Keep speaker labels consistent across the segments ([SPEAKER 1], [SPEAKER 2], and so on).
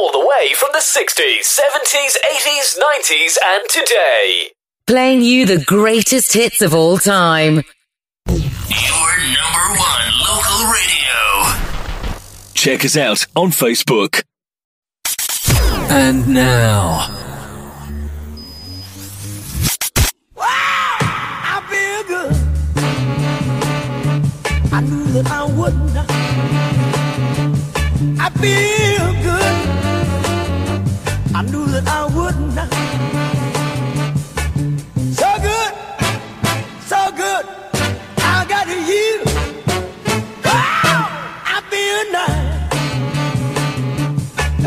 [SPEAKER 1] All the way from the 60s, 70s, 80s, 90s, and today.
[SPEAKER 2] Playing you the greatest hits of all time.
[SPEAKER 1] Your number one local radio.
[SPEAKER 3] Check us out on Facebook. And now.
[SPEAKER 4] Wow, I feel good. I knew that I would not. I feel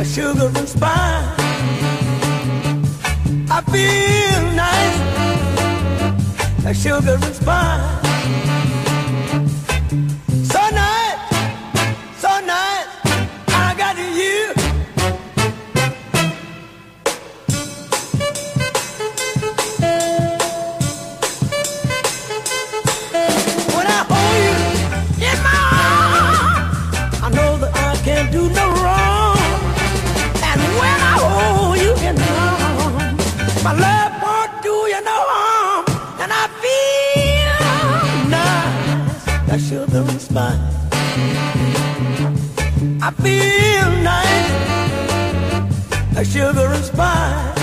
[SPEAKER 4] A sugar and spice. I feel nice. A sugar and spice. So nice, so nice. I got you. That sugar and spice. I feel nice, that sugar and spice.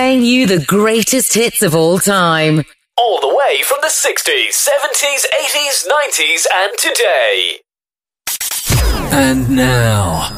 [SPEAKER 2] Playing you the greatest hits of all time.
[SPEAKER 1] All the way from the 60s, 70s, 80s, 90s, and today.
[SPEAKER 3] And now.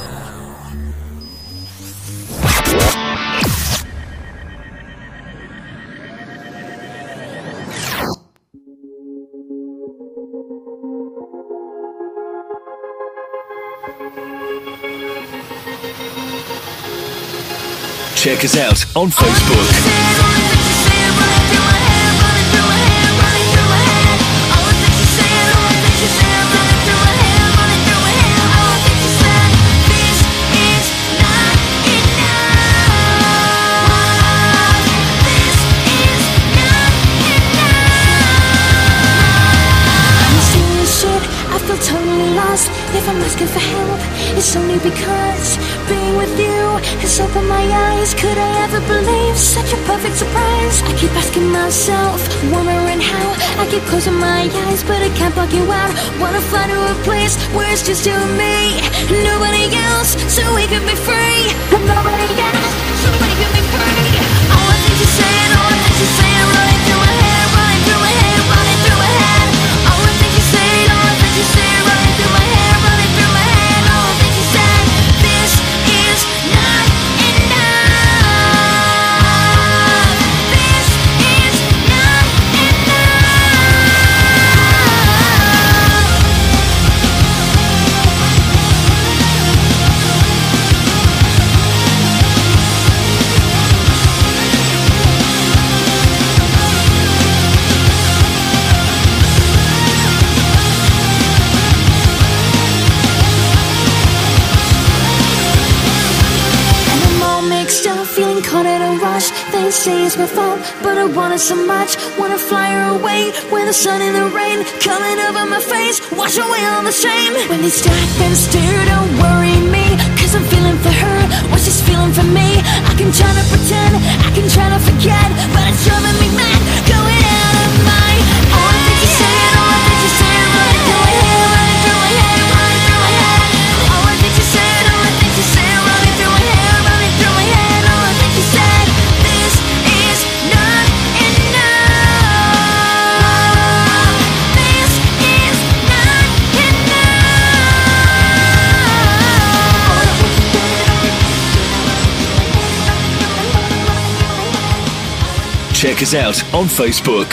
[SPEAKER 3] Check us out on Facebook.
[SPEAKER 5] If I'm asking for help, it's only because being with you has opened my eyes. Could I ever believe such a perfect surprise? I keep asking myself, wondering how. I keep closing my eyes, but I can't block you out. Wanna fly to a place where it's just you and me, nobody else, so we can be free. Nobody else, so we can be free. All the things you said, all the things you said, running it's my fault, but I want it so much. Wanna fly her away with the sun and the rain coming over my face. Wash away all the shame. When they stop and stare, don't worry me. Cause I'm feeling for her, what she's feeling for me. I can try to pretend, I can try to forget, but it's driving me mad.
[SPEAKER 3] Check us out on Facebook.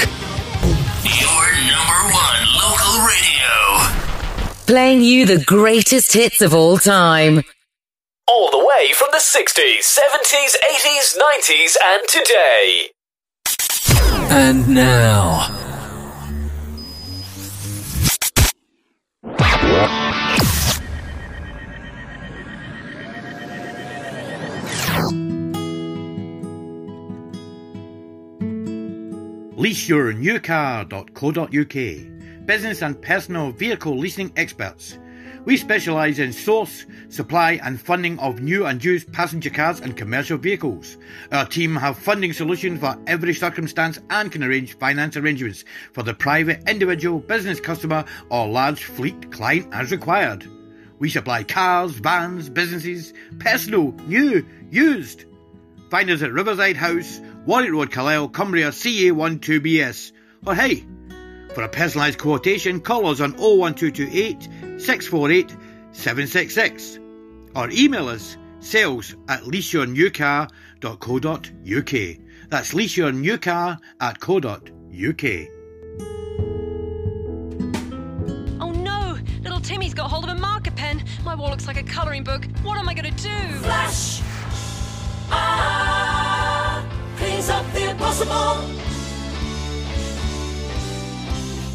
[SPEAKER 1] Your number one local radio.
[SPEAKER 2] Playing you the greatest hits of all time.
[SPEAKER 1] All the way from the 60s, 70s, 80s, 90s, and today.
[SPEAKER 3] And now,
[SPEAKER 6] leaseyournewcar.co.uk, business and personal vehicle leasing experts. We specialise in source, supply and funding of new and used passenger cars and commercial vehicles. Our team have funding solutions for every circumstance and can arrange finance arrangements for the private, individual, business customer or large fleet client as required. We supply cars, vans, businesses, personal, new, used. Find us at Riverside House, Warwick Road, Carlisle, Cumbria, CA12BS. Or hey, for a personalised quotation, call us on 01228 648 766 or email us sales at leaseyournewcar.co.uk. That's leaseyournewcar at co.uk.
[SPEAKER 7] Oh no! Little Timmy's got hold of a marker pen. My wall looks like a colouring book. What am I going to do?
[SPEAKER 8] Flash! Ah! Up the impossible.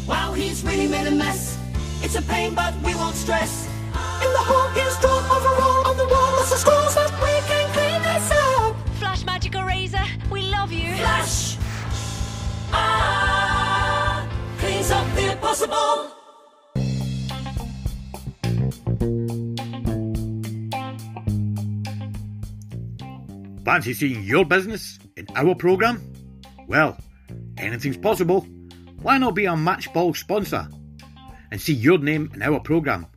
[SPEAKER 8] Wow, he's really made a mess. It's a pain, but we won't stress. In the hole, he's drawn overall on the wall. Lots of scrolls that we can clean this up.
[SPEAKER 7] Flash Magic Eraser, we love you.
[SPEAKER 8] Flash! Ah! Cleans up the impossible.
[SPEAKER 6] Fancy seeing your business in our programme? Well, anything's possible. Why not be a match ball sponsor and see your name in our programme?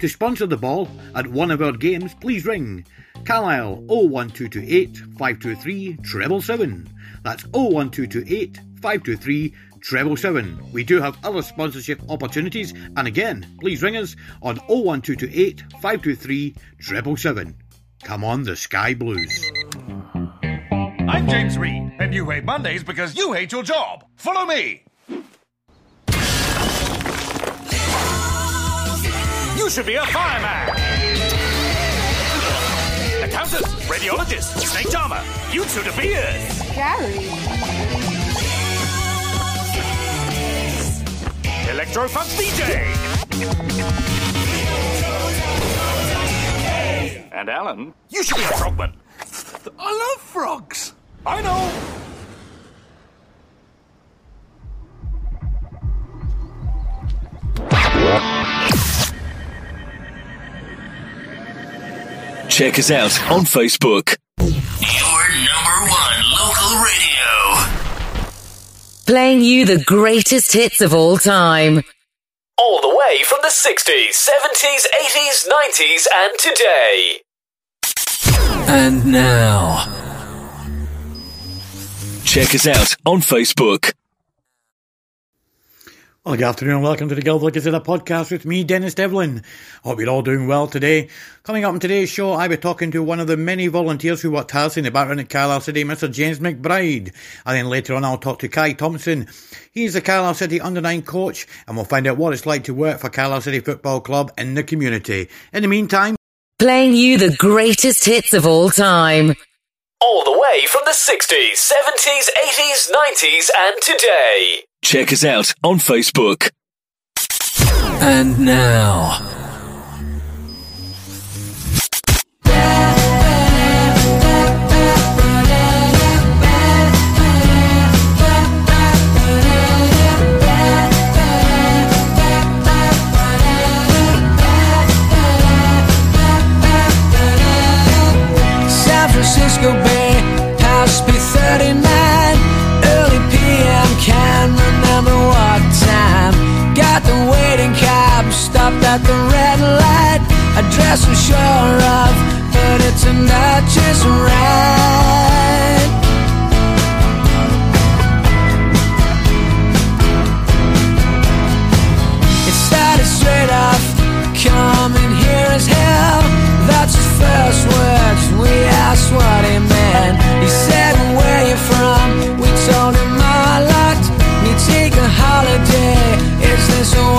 [SPEAKER 6] To sponsor the ball at one of our games, please ring Carlisle 01228 523 treble 7. That's 01228 523 treble 7. We do have other sponsorship opportunities, and again, please ring us on 01228 523 treble 7. Come on, the Sky Blues.
[SPEAKER 9] I'm James Reed, and you hate Mondays because you hate your job. Follow me. You should be a fireman. Accountant, radiologist, snake charmer, You two to beers.
[SPEAKER 10] Gary.
[SPEAKER 9] Electro-funk DJ. And Alan, you should be a frogman. I love frogs. I know.
[SPEAKER 3] check us out on Facebook.
[SPEAKER 1] Your number one local radio.
[SPEAKER 2] Playing you the greatest hits of all time.
[SPEAKER 1] All the way from the 60s, 70s, 80s, 90s, and today.
[SPEAKER 3] And now, check us out on Facebook.
[SPEAKER 6] Well, good afternoon and welcome to the Gillford Gazette podcast with me, Denis Devlin. Hope you're all doing well today. Coming up on today's show, I'll be talking to one of the many volunteers who worked hard in the background at Carlisle City, Mr. James McBride. And then later on, I'll talk to Kai Thompson. He's the Carlisle City under 9 coach, and we'll find out what it's like to work for Carlisle City Football Club in the community. In the meantime,
[SPEAKER 2] Playing you the greatest hits of all time.
[SPEAKER 1] All the way from the 60s, 70s, 80s, 90s, and today.
[SPEAKER 3] Check us out on Facebook. And now,
[SPEAKER 10] at the red light. A dress I'm sure of, but it's out just right. It started straight off, coming here as hell. That's his first words. We asked what he meant. He said, Where you from? We told him our lot. We take a holiday. Is this what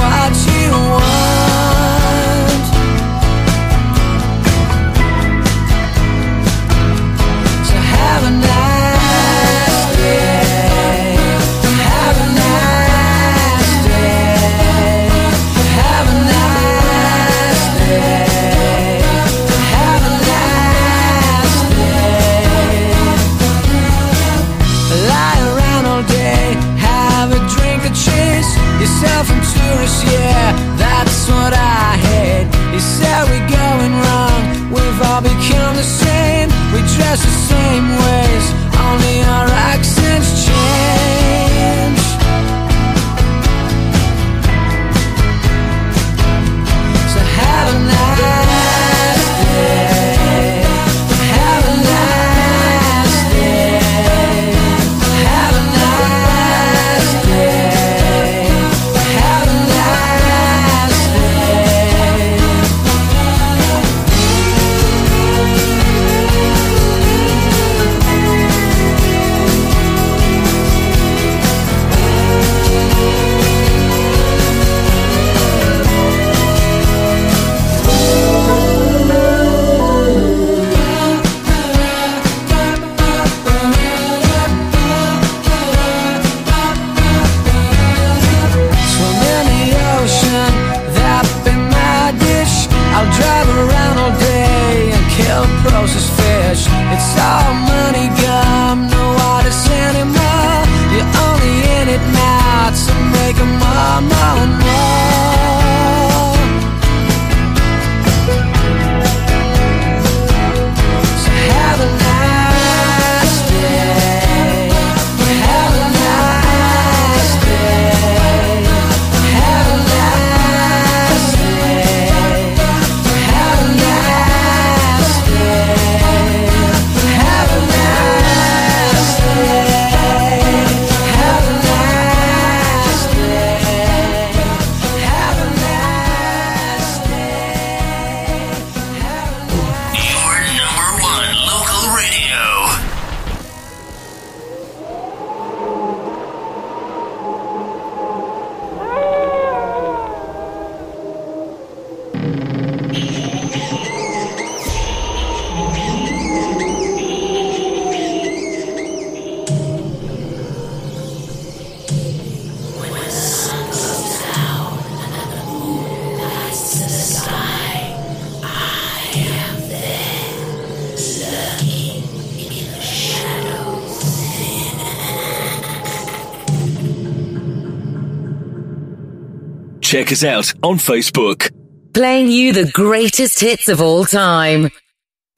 [SPEAKER 3] Check us out on Facebook.
[SPEAKER 2] Playing you the greatest hits of all time.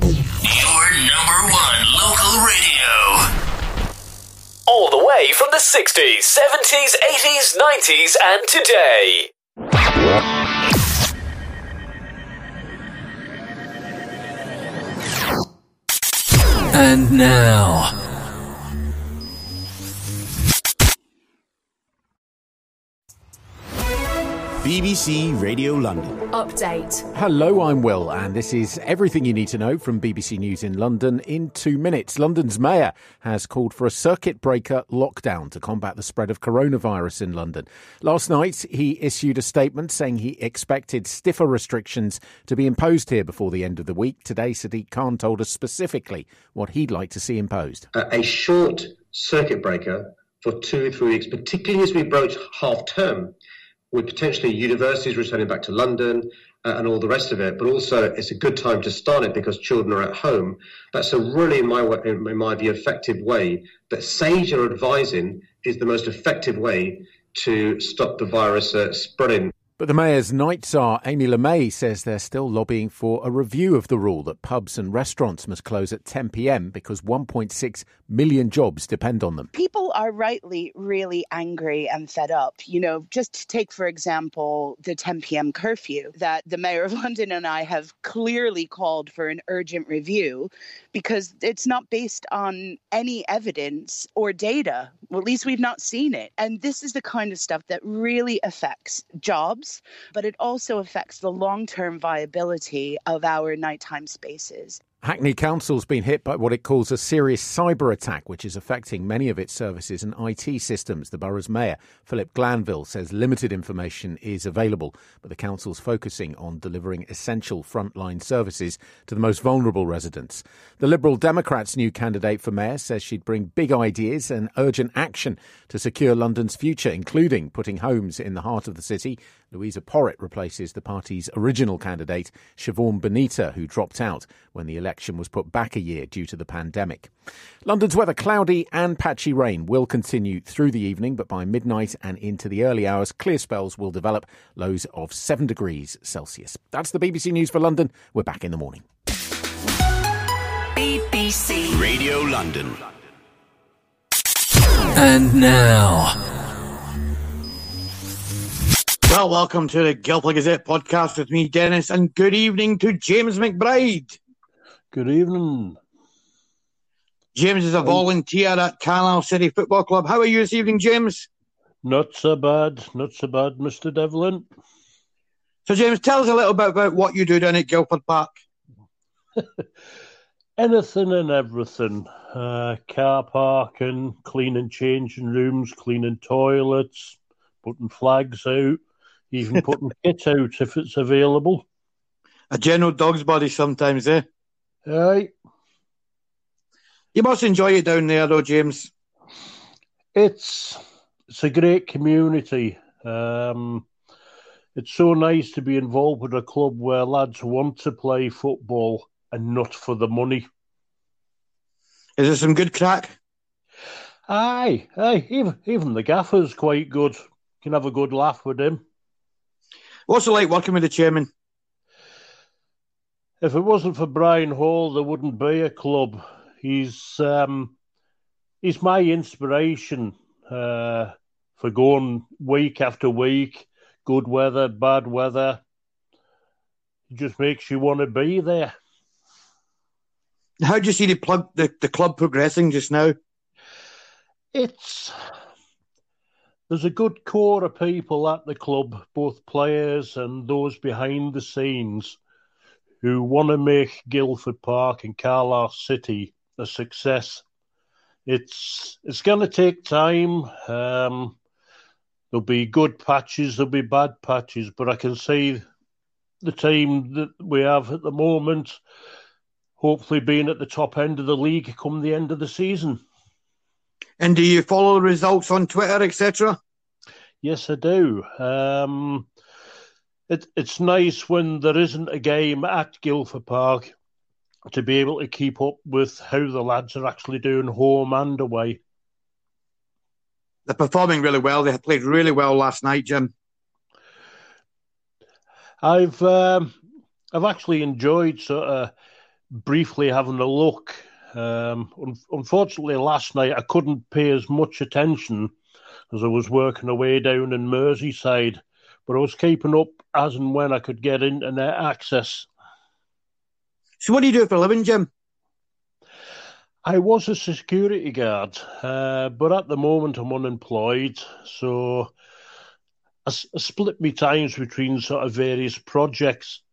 [SPEAKER 1] Your number one local radio. All the way from the 60s, 70s, 80s, 90s, and today.
[SPEAKER 3] And now,
[SPEAKER 11] BBC Radio London.
[SPEAKER 12] Update.
[SPEAKER 13] Hello, I'm Will, and this is everything you need to know from BBC News in London in two minutes. London's mayor has called for a circuit breaker lockdown to combat the spread of coronavirus in London. Last night, he issued a statement saying he expected stiffer restrictions to be imposed here before the end of the week. Today, Sadiq Khan told us specifically what he'd like to see imposed.
[SPEAKER 14] a a short circuit breaker for two or three weeks, particularly as we approach half term, with potentially universities returning back to London uh, and all the rest of it. But also, it's a good time to start it because children are at home. That's a really, in my, in my view, effective way that SAGE are advising is the most effective way to stop the virus uh, spreading.
[SPEAKER 13] But the Mayor's Night Tsar, Amy Lamé, says they're still lobbying for a review of the rule that pubs and restaurants must close at 10 pm because 1.6 million jobs depend on them.
[SPEAKER 12] People are rightly really angry and fed up. You know, just take, for example, the 10 pm curfew that the Mayor of London and I have clearly called for an urgent review because it's not based on any evidence or data. Well, at least we've not seen it. And this is the kind of stuff that really affects jobs but it also affects the long term viability of our nighttime spaces.
[SPEAKER 13] Hackney Council's been hit by what it calls a serious cyber attack, which is affecting many of its services and IT systems. The borough's mayor, Philip Glanville, says limited information is available, but the council's focusing on delivering essential frontline services to the most vulnerable residents. The Liberal Democrats' new candidate for mayor says she'd bring big ideas and urgent action to secure London's future, including putting homes in the heart of the city. Louisa Porritt replaces the party's original candidate, Siobhan Benita, who dropped out when the election election was put back a year due to the pandemic. London's weather cloudy and patchy rain will continue through the evening, but by midnight and into the early hours, clear spells will develop, lows of 7 degrees Celsius. That's the BBC News for London. We're back in the morning.
[SPEAKER 1] BBC Radio London.
[SPEAKER 3] And now.
[SPEAKER 6] Well, welcome to the Gillford Gazette podcast with me, Denis, and good evening to James McBride.
[SPEAKER 15] Good evening.
[SPEAKER 6] James is a volunteer at Carlisle City Football Club. How are you this evening, James?
[SPEAKER 15] Not so bad, not so bad, Mr. Devlin.
[SPEAKER 6] So, James, tell us a little bit about what you do down at Gillford Park.
[SPEAKER 15] Anything and everything. Uh, car parking, cleaning changing rooms, cleaning toilets, putting flags out, even putting kit out if it's available.
[SPEAKER 6] A general dog's body sometimes, eh?
[SPEAKER 15] Aye.
[SPEAKER 6] You must enjoy it down there, though, James.
[SPEAKER 15] It's it's a great community. Um, it's so nice to be involved with a club where lads want to play football and not for the money.
[SPEAKER 6] Is there some good crack?
[SPEAKER 15] Aye, aye. Even even the gaffer's quite good. Can have a good laugh with him.
[SPEAKER 6] What's it like working with the chairman?
[SPEAKER 15] If it wasn't for Brian Hall, there wouldn't be a club. He's um, he's my inspiration uh, for going week after week, good weather, bad weather. It just makes you want to be there.
[SPEAKER 6] How do you see the, plug, the, the club progressing just now?
[SPEAKER 15] It's there's a good core of people at the club, both players and those behind the scenes who want to make Gillford Park and Carlisle City a success. It's it's going to take time. Um, there'll be good patches, there'll be bad patches, but I can see the team that we have at the moment hopefully being at the top end of the league come the end of the season.
[SPEAKER 6] And do you follow the results on Twitter, etc.?
[SPEAKER 15] Yes, I do. Um, it, it's nice when there isn't a game at Gillford Park to be able to keep up with how the lads are actually doing home and away.
[SPEAKER 6] They're performing really well. They played really well last night, Jim.
[SPEAKER 15] I've um, I've actually enjoyed sort of briefly having a look. Um, un- unfortunately, last night I couldn't pay as much attention as I was working away down in Merseyside but I was keeping up as and when I could get internet access.
[SPEAKER 6] So, what do you do for a living, Jim?
[SPEAKER 15] I was a security guard, uh, but at the moment I'm unemployed, so I, I split my times between sort of various projects.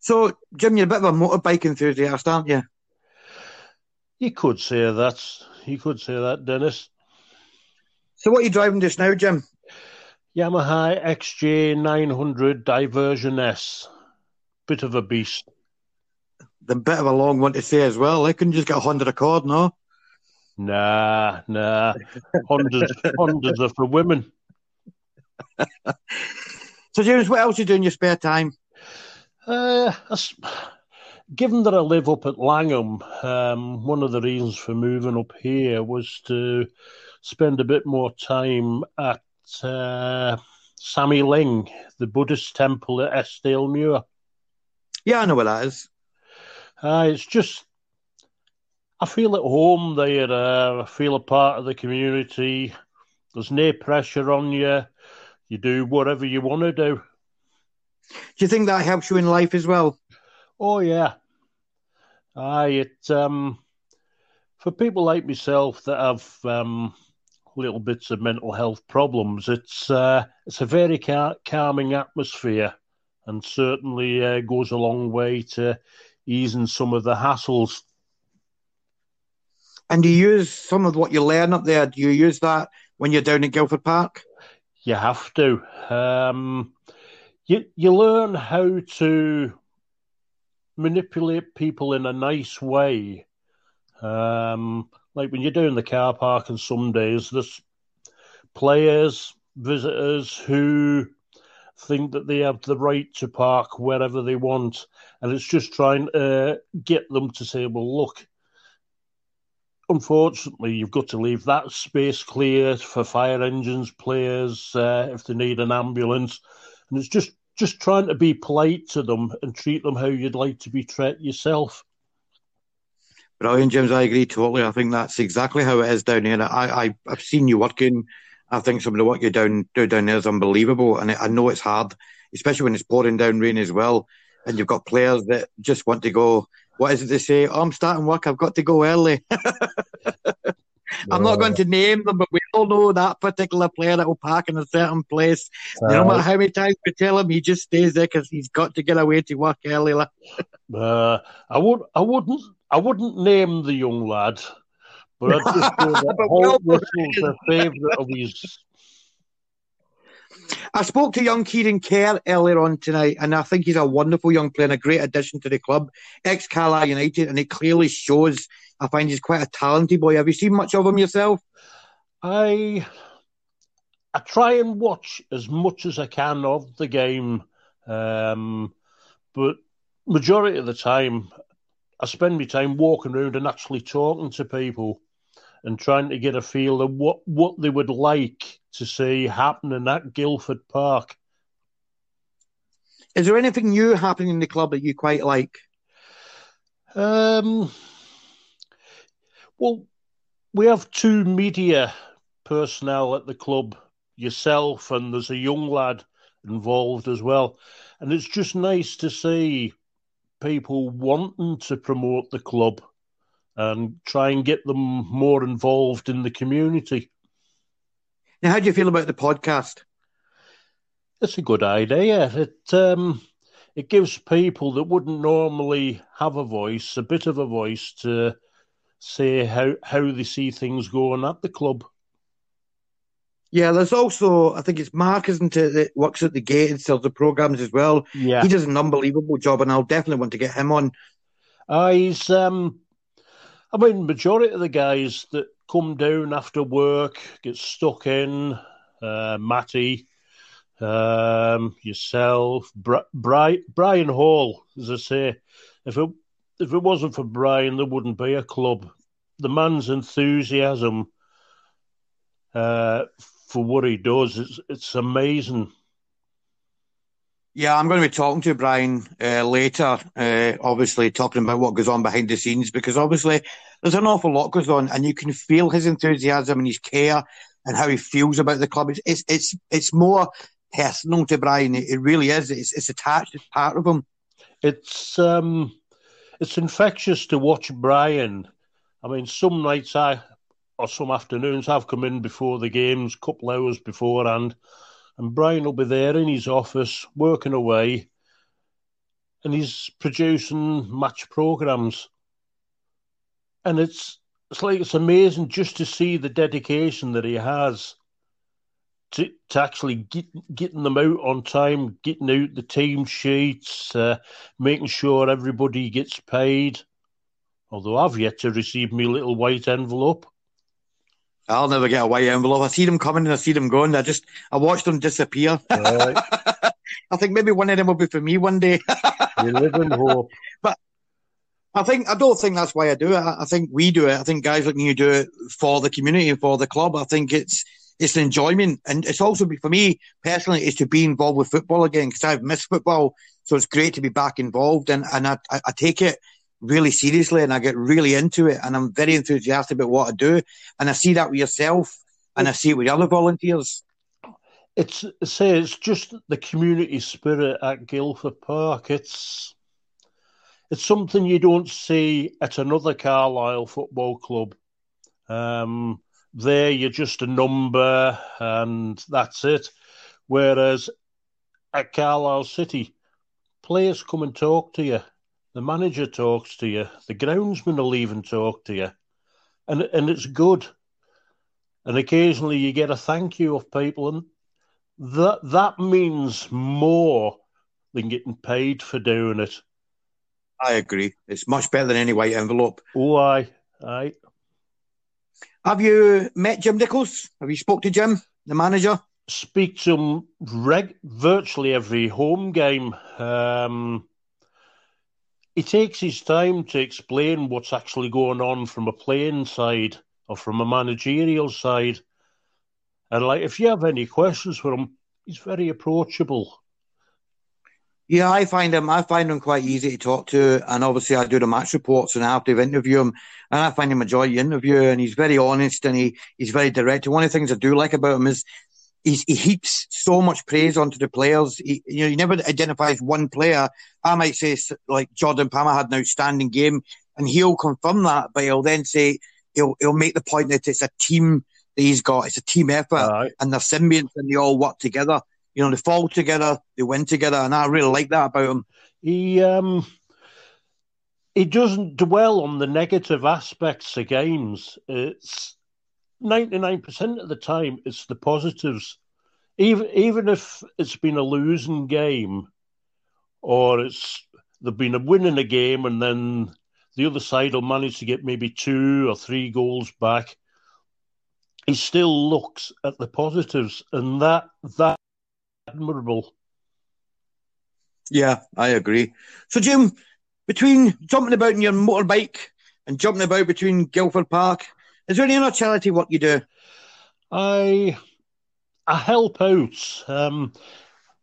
[SPEAKER 6] So, Jim, you're a bit of a motorbike enthusiast, aren't you?
[SPEAKER 15] You could say that. You could say that, Denis.
[SPEAKER 6] So, what are you driving just now, Jim?
[SPEAKER 15] Yamaha XJ900 Diversion S. Bit of a beast.
[SPEAKER 6] The bit of a long one to say as well. They couldn't just get a Honda Accord, no?
[SPEAKER 15] Nah, nah. Hondas, Hondas are for women.
[SPEAKER 6] so, James, what else do you do in your spare time?
[SPEAKER 15] Uh, given that I live up at Langholm, um, one of the reasons for moving up here was to spend a bit more time at uh, Samye Ling, the Buddhist temple at Eskdalemuir.
[SPEAKER 6] Yeah, I know where that is.
[SPEAKER 15] Uh, it's just, I feel at home there. Uh, I feel a part of the community. There's no pressure on you. You do whatever you want to do.
[SPEAKER 6] Do you think that helps you in life as well?
[SPEAKER 15] Oh yeah. Aye, it um for people like myself that have um little bits of mental health problems, it's uh, it's a very car- calming atmosphere, and certainly uh, goes a long way to easing some of the hassles.
[SPEAKER 6] And do you use some of what you learn up there? Do you use that when you're down at Gillford Park?
[SPEAKER 15] You have to. Um, you you learn how to manipulate people in a nice way. Um, like when you're doing the car park, and some days there's players, visitors who think that they have the right to park wherever they want, and it's just trying to get them to say, "Well, look." Unfortunately, you've got to leave that space clear for fire engines, players, uh, if they need an ambulance, and it's just just trying to be polite to them and treat them how you'd like to be treated yourself.
[SPEAKER 6] Brilliant, James. I agree totally. I think that's exactly how it is down here. I, I I've seen you working. I think some of the work you down do down there is unbelievable, and I know it's hard, especially when it's pouring down rain as well. And you've got players that just want to go. What is it they say? Oh, I'm starting work. I've got to go early. I'm not going to name them, but we all know that particular player that will park in a certain place. Uh, no matter how many times we tell him, he just stays there because he's got to get away to work early.
[SPEAKER 15] uh, I would, I wouldn't, I wouldn't name the young lad, but I'd just say that Holt Russell's a favourite of his.
[SPEAKER 6] I spoke to young Kieran Kerr earlier on tonight, and I think he's a wonderful young player and a great addition to the club. Ex Carlisle United, and it clearly shows. I find he's quite a talented boy. Have you seen much of him yourself?
[SPEAKER 15] I I try and watch as much as I can of the game, um, but majority of the time, I spend my time walking around and actually talking to people and trying to get a feel of what, what they would like to see happening at Gillford Park.
[SPEAKER 6] Is there anything new happening in the club that you quite like?
[SPEAKER 15] Um, well, we have two media personnel at the club, yourself, and there's a young lad involved as well. And it's just nice to see people wanting to promote the club and try and get them more involved in the community.
[SPEAKER 6] Now, how do you feel about the podcast?
[SPEAKER 15] It's a good idea. It um, it gives people that wouldn't normally have a voice a bit of a voice to say how how they see things going at the club.
[SPEAKER 6] Yeah, there's also I think it's Mark, isn't it, that works at the gate and sells the programs as well.
[SPEAKER 15] Yeah,
[SPEAKER 6] he does an unbelievable job, and I'll definitely want to get him on.
[SPEAKER 15] Uh, he's um, I mean, majority of the guys that come down after work get stuck in. Uh, Matty, um, yourself, Bri- Bri- Brian Hall, as I say, if it if it wasn't for Brian, there wouldn't be a club. The man's enthusiasm uh, for what he does, it's, it's amazing.
[SPEAKER 6] Yeah, I'm going to be talking to Brian uh, later, uh, obviously talking about what goes on behind the scenes, because obviously there's an awful lot goes on, and you can feel his enthusiasm and his care and how he feels about the club. It's it's it's, it's more personal to Brian. It, it really is. It's it's attached. It's part of him.
[SPEAKER 15] It's um, it's infectious to watch Brian. I mean, some nights I or some afternoons I've come in before the games, couple hours beforehand and Brian will be there in his office working away, and he's producing match programs. And it's it's like it's amazing just to see the dedication that he has to to actually get, getting them out on time, getting out the team sheets, uh, making sure everybody gets paid. Although I've yet to receive my little white envelope.
[SPEAKER 6] I'll never get a white envelope. I see them coming and I see them going. I just I watch them disappear. Right. I think maybe one of them will be for me one day.
[SPEAKER 15] you live in hope.
[SPEAKER 6] But I think I don't think that's why I do it. I, I think we do it. I think guys like you do it for the community and for the club. I think it's it's enjoyment, and it's also for me personally, is to be involved with football again because I've missed football. So it's great to be back involved, and and I, I take it really seriously, and I get really into it, and I'm very enthusiastic about what I do, and I see that with yourself, and I see it with other volunteers.
[SPEAKER 15] It's say it's just the community spirit at Gillford Park. It's it's something you don't see at another Carlisle football club. Um, there, you're just a number, and that's it. Whereas at Carlisle City, players come and talk to you. The manager talks to you. The groundsman will even talk to you, and and it's good. And occasionally you get a thank you of people, and that that means more than getting paid for doing it.
[SPEAKER 6] I agree. It's much better than any white envelope.
[SPEAKER 15] Oh, aye, aye.
[SPEAKER 6] Have you met Jim Nichols? Have you spoke to Jim, the manager?
[SPEAKER 15] Speak to him reg- virtually every home game. Um, he takes his time to explain what's actually going on from a playing side or from a managerial side. And like, if you have any questions for him, he's very approachable.
[SPEAKER 6] Yeah, I find him. I find him quite easy to talk to, and obviously I do the match reports and I have to interview him, and I find him a joy to interview, and he's very honest and he, he's very direct. One of the things I do like about him is he's, he heaps so much praise onto the players. He, you know, he never identifies one player. I might say like Jordan Palmer had an outstanding game, and he'll confirm that, but he'll then say he'll he'll make the point that it's a team that he's got. It's a team effort, and they're symbionts, and they all work together you know, they fall together, they win together, and I really like that about him.
[SPEAKER 15] He um he doesn't dwell on the negative aspects of games. It's ninety nine percent of the time it's the positives. Even even if it's been a losing game, or it's they've been a winning a game and then the other side will manage to get maybe two or three goals back. He still looks at the positives, and that that admirable.
[SPEAKER 6] Yeah, I agree. So, Jim, between jumping about in your motorbike and jumping about between Gillford Park, is there any other charity work you do?
[SPEAKER 15] I I help out. Um,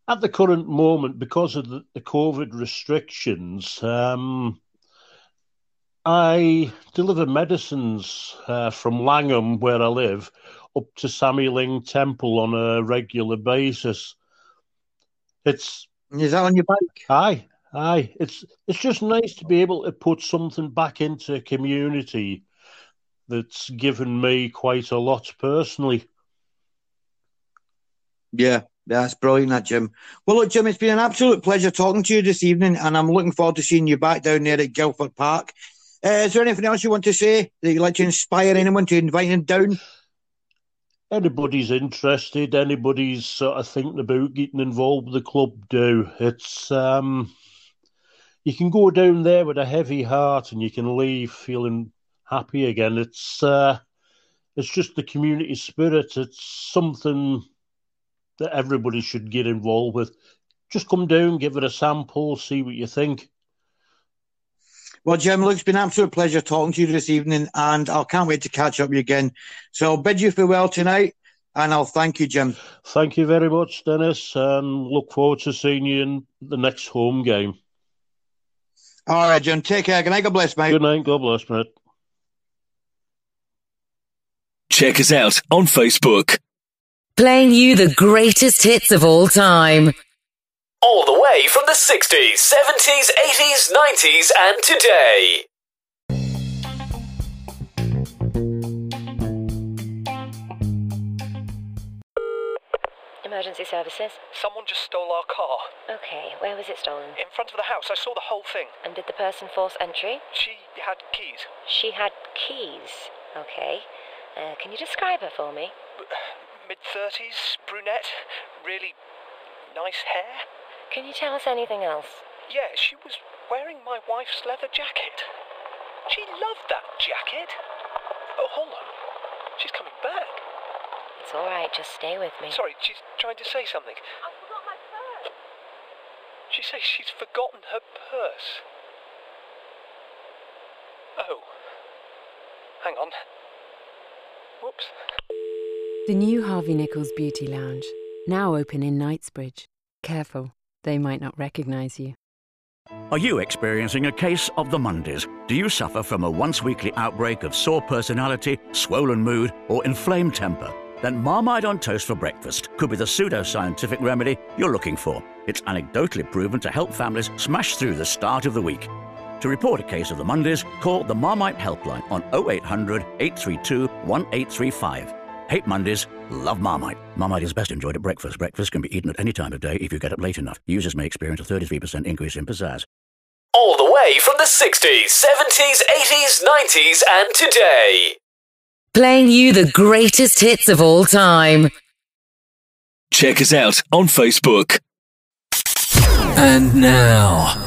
[SPEAKER 15] at the current moment, because of the, the COVID restrictions, um, I deliver medicines uh, from Langholm, where I live, up to Samye Ling Temple on a regular basis. It's
[SPEAKER 6] is that on your bike?
[SPEAKER 15] Aye, aye. It's it's just nice to be able to put something back into a community that's given me quite a lot personally.
[SPEAKER 6] Yeah, that's brilliant, that Jim. Well, look, Jim, it's been an absolute pleasure talking to you this evening, and I'm looking forward to seeing you back down there at Gillford Park. Uh, is there anything else you want to say that you'd like to inspire anyone to invite them down?
[SPEAKER 15] anybody's interested, anybody's sort of thinking about getting involved with the club, do. It's um, you can go down there with a heavy heart and you can leave feeling happy again. It's uh, it's just the community spirit. It's something that everybody should get involved with. Just come down, give it a sample, see what you think.
[SPEAKER 6] Well, Jim, look, it's been an absolute pleasure talking to you this evening, and I can't wait to catch up with you again. So I'll bid you farewell tonight, and I'll thank you, Jim.
[SPEAKER 15] Thank you very much, Denis, and look forward to seeing you in the next home game.
[SPEAKER 6] All right, Jim. Take care. Good night. God bless, mate.
[SPEAKER 15] Good night. God bless, mate.
[SPEAKER 3] Check us out on Facebook.
[SPEAKER 2] Playing you the greatest hits of all time.
[SPEAKER 1] All the way from the 60s, 70s, 80s, 90s, and today.
[SPEAKER 16] Emergency services.
[SPEAKER 17] Someone just stole our car.
[SPEAKER 16] Okay, where was it stolen?
[SPEAKER 17] In front of the house. I saw the whole thing.
[SPEAKER 16] And did the person force entry?
[SPEAKER 17] She had keys.
[SPEAKER 16] She had keys. Okay. Uh, can you describe her for me?
[SPEAKER 17] Mid 30s, brunette, really nice hair.
[SPEAKER 16] Can you tell us anything else?
[SPEAKER 17] Yeah, she was wearing my wife's leather jacket. She loved that jacket. Oh, hold on. She's coming back.
[SPEAKER 16] It's all right. Just stay with me.
[SPEAKER 17] Sorry, she's trying to say something.
[SPEAKER 16] I forgot my purse.
[SPEAKER 17] She says she's forgotten her purse. Oh. Hang on. Whoops.
[SPEAKER 18] The new Harvey Nichols Beauty Lounge, now open in Knightsbridge. Careful, they might not recognise you.
[SPEAKER 19] Are you experiencing a case of the Mondays? Do you suffer from a once weekly outbreak of sore personality, swollen mood, or inflamed temper? Then Marmite on Toast for breakfast could be the pseudo-scientific remedy you're looking for. It's anecdotally proven to help families smash through the start of the week. To report a case of the Mondays, call the Marmite helpline on 0800 832 1835. Hate Mondays, love Marmite. Marmite is best enjoyed at breakfast. Breakfast can be eaten at any time of day if you get up late enough. Users may experience a 33% increase in pizzazz.
[SPEAKER 1] All the way from the 60s, 70s, 80s, 90s, and today.
[SPEAKER 2] Playing you the greatest hits of all time.
[SPEAKER 3] Check us out on Facebook. And now.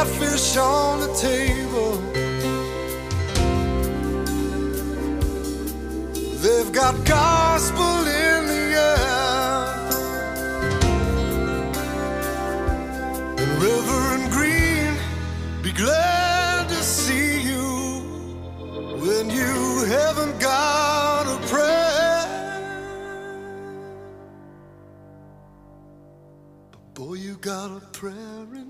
[SPEAKER 20] Catfish on the table. They've got gospel in the air. And Reverend Green, be glad to see you when you haven't got a prayer. But boy, you got a prayer in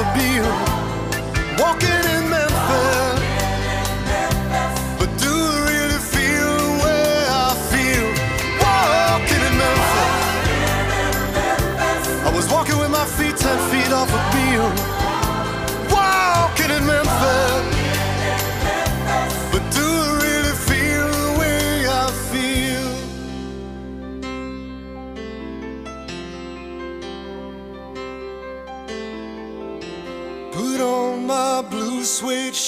[SPEAKER 20] a Beale. Walking in Memphis.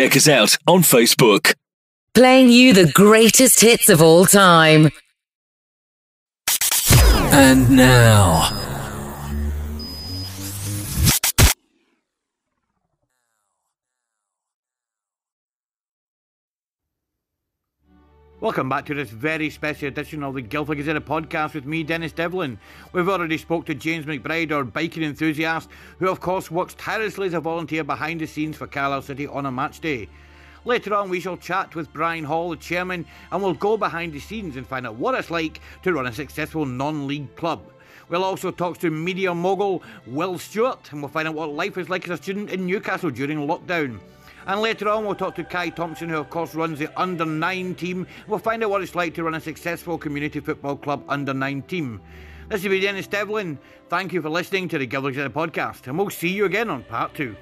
[SPEAKER 3] Check us out on Facebook.
[SPEAKER 2] Playing you the greatest hits of all time.
[SPEAKER 3] And now,
[SPEAKER 6] Welcome back to this very special edition of the Gillford Gazette podcast with me, Denis Devlin. We've already spoke to James McBride, our biking enthusiast, who of course works tirelessly as a volunteer behind the scenes for Carlisle City on a match day. Later on, we shall chat with Brian Hall, the chairman, and we'll go behind the scenes and find out what it's like to run a successful non-league club. We'll also talk to media mogul Will Stewart, and we'll find out what life is like as a student in Newcastle during lockdown. And later on, we'll talk to Kai Thompson, who of course runs the under 9 team. We'll find out what it's like to run a successful community football club under 9 team. This is Denis Devlin. Thank you for listening to the Gilbert podcast, and we'll see you again on part 2.